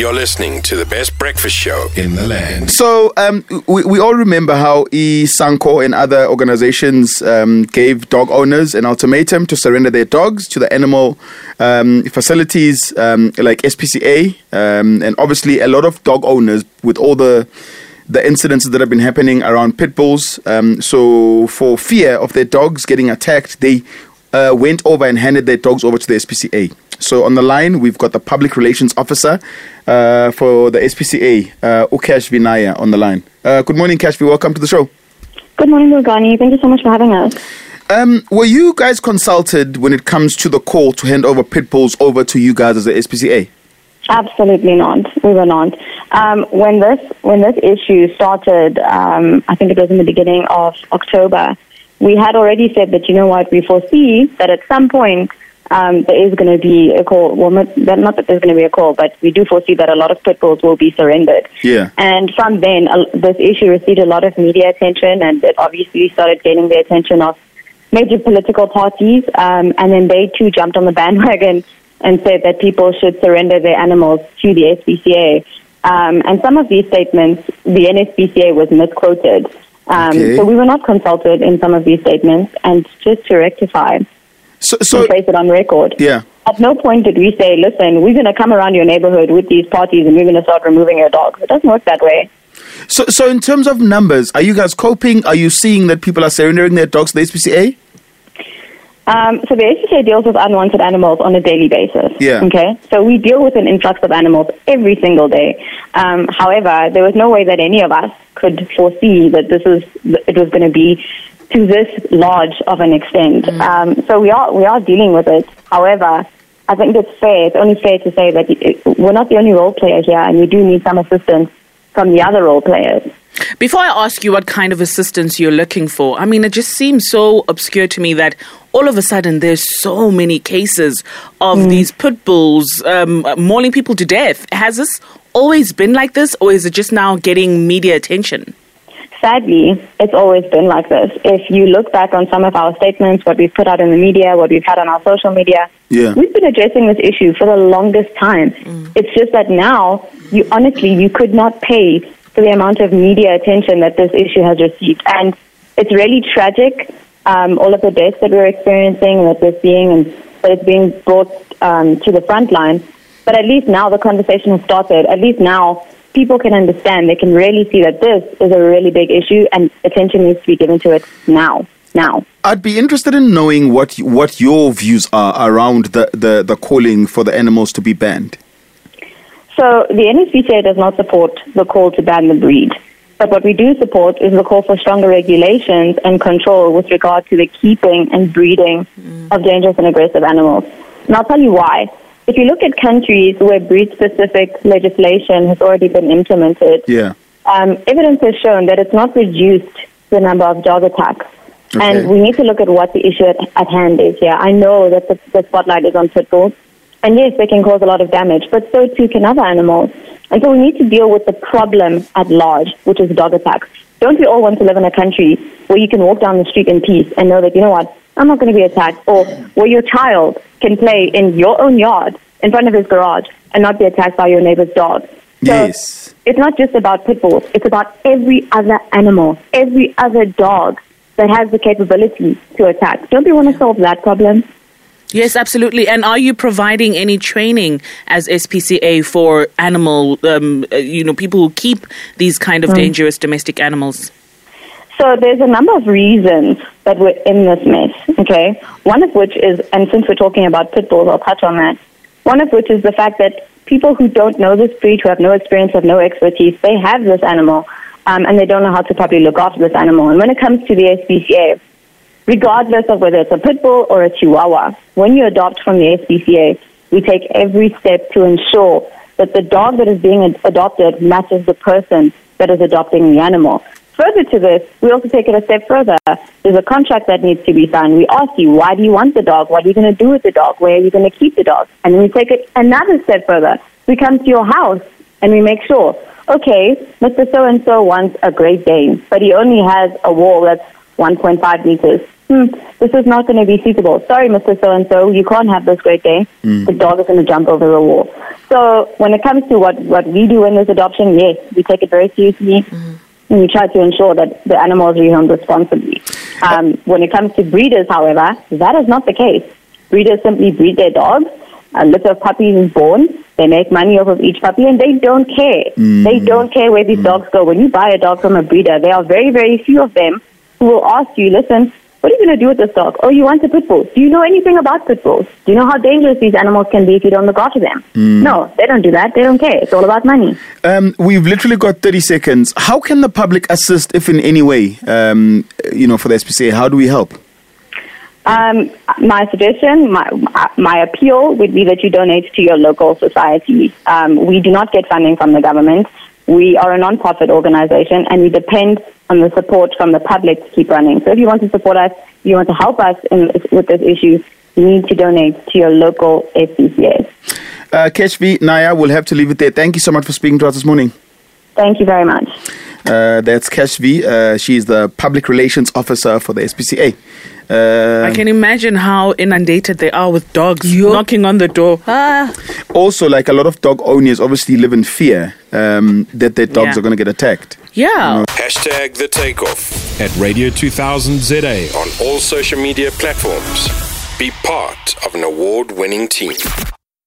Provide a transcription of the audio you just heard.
You're listening to the best breakfast show in the land. So um, we, we all remember how E Sanco and other organizations um, gave dog owners an ultimatum to surrender their dogs to the animal um, facilities um, like SPCA, um, and obviously a lot of dog owners with all the the incidents that have been happening around pit bulls. Um, so for fear of their dogs getting attacked, they uh, went over and handed their dogs over to the SPCA. So on the line, we've got the public relations officer uh, for the SPCA, uh, Keshvi Nair, on the line. Uh, good morning, Keshvi. Welcome to the show. Good morning, Morgani. Thank you so much for having us. Um, were you guys consulted when it comes to the call to hand over pit bulls over to you guys as the SPCA? Absolutely not. We were not. Um, when this when this issue started, um, I think it was in the beginning of October. We had already said that you know what we foresee that at some point um, there is going to be a call. Well, not, not that there's going to be a call, but we do foresee that a lot of pit bulls will be surrendered. Yeah. And from then, uh, this issue received a lot of media attention, and it obviously started gaining the attention of major political parties. Um, and then they too jumped on the bandwagon and said that people should surrender their animals to the SPCA. Um, and some of these statements, the NSPCA was misquoted. Um, Okay. So we were not consulted in some of these statements. And just to rectify, So, so place it on record. yeah. At no point did we say, listen, we're going to come around your neighborhood with these parties and we're going to start removing your dogs. It doesn't work that way. So, so in terms of numbers, are you guys coping? Are you seeing that people are surrendering their dogs to the SPCA? Um, so the SPCA deals with unwanted animals on a daily basis. Yeah. Okay. So we deal with an influx of animals every single day. Um, however, there was no way that any of us could foresee that this was it was going to be to this large of an extent. Um, so we are we are dealing with it. However, I think it's fair. It's only fair to say that it, we're not the only role player here, and we do need some assistance from the other role players. Before I ask you what kind of assistance you're looking for, I mean, it just seems so obscure to me that all of a sudden there's so many cases of these pit bulls um, mauling people to death. Has this always been like this, or is it just now getting media attention? Sadly, it's always been like this. If you look back on some of our statements, what we've put out in the media, what we've had on our social media, Yeah. we've been addressing this issue for the longest time. It's just that now, you honestly, you could not pay for the amount of media attention that this issue has received, and it's really tragic. Um, all of the deaths that we're experiencing, and that we're seeing, and that it's being brought um, to the front line. But at least now the conversation has started. At least now people can understand. They can really see that this is a really big issue and attention needs to be given to it now. Now. I'd be interested in knowing what what your views are around the, the, the calling for the animals to be banned. So the NSPCA does not support the call to ban the breed. But what we do support is the call for stronger regulations and control with regard to the keeping and breeding of dangerous and aggressive animals. And I'll tell you why. If you look at countries where breed-specific legislation has already been implemented, Yeah. um, evidence has shown that it's not reduced the number of dog attacks. Okay. And we need to look at what the issue at, at hand is here. I know that the, the spotlight is on pit bulls, and yes, they can cause a lot of damage, but so too can other animals. And so we need to deal with the problem at large, which is dog attacks. Don't we all want to live in a country where you can walk down the street in peace and know that, you know what, I'm not going to be attacked, or where your child can play in your own yard in front of his garage and not be attacked by your neighbor's dog? So Yes. it's not just about pit bulls. It's about every other animal, every other dog that has the capability to attack. Don't we want to solve that problem? Yes, absolutely. And are you providing any training as SPCA for animal, um, uh, you know, people who keep these kind of dangerous domestic animals? So there's a number of reasons that we're in this mess, okay? One of which is, and since we're talking about pit bulls, I'll touch on that. One of which is the fact that people who don't know this breed, who have no experience, have no expertise, they have this animal, um, and they don't know how to properly look after this animal. And when it comes to the SPCA, regardless of whether it's a pit bull or a chihuahua, when you adopt from the SPCA, we take every step to ensure that the dog that is being ad- adopted matches the person that is adopting the animal. Further to this, we also take it a step further. There's a contract that needs to be signed. We ask you, why do you want the dog? What are you going to do with the dog? Where are you going to keep the dog? And then we take it another step further. We come to your house and we make sure, okay, Mr. So and so wants a Great Dane, but he only has a wall that's 1.5 meters. Hmm, this is not going to be suitable. Sorry, Mr. So and so, you can't have this Great Dane. The dog is going to jump over the wall. So when it comes to what, what we do in this adoption, yes, we take it very seriously. And we try to ensure that the animal is rehomed responsibly. Um, when it comes to breeders, however, that is not the case. Breeders simply breed their dogs. A litter of puppies is born. They make money off of each puppy, and they don't care. They don't care where these dogs go. When you buy a dog from a breeder, there are very, very few of them who will ask you, "Listen, what are you going to do with this dog? Oh, you want a pit bull? Do you know anything about pit bulls? Do you know how dangerous these animals can be if you don't look after them?" No, they don't do that. They don't care. It's all about money. Um, we've literally got 30 seconds. How can the public assist, if in any way, um, you know, for the SPCA? How do we help? Um, my suggestion, my, my appeal would be that you donate to your local society. Um, we do not get funding from the government. We are a non-profit organization and we depend on the support from the public to keep running. So if you want to support us, if you want to help us in, with this issue, you need to donate to your local SPCA. Uh, Keshvi, Nair, we'll have to leave it there. Thank you so much for speaking to us this morning. Thank you very much. Uh, that's Keshvi. Uh, she's the public relations officer for the SPCA. Uh, I can imagine how inundated they are with dogs knocking on the door. Ah, also, like a lot of dog owners, obviously live in fear um, that their dogs Yeah. are going to get attacked. Yeah. Hashtag the takeoff At Radio 2000 ZA. on all social media platforms. Be part of an award winning team.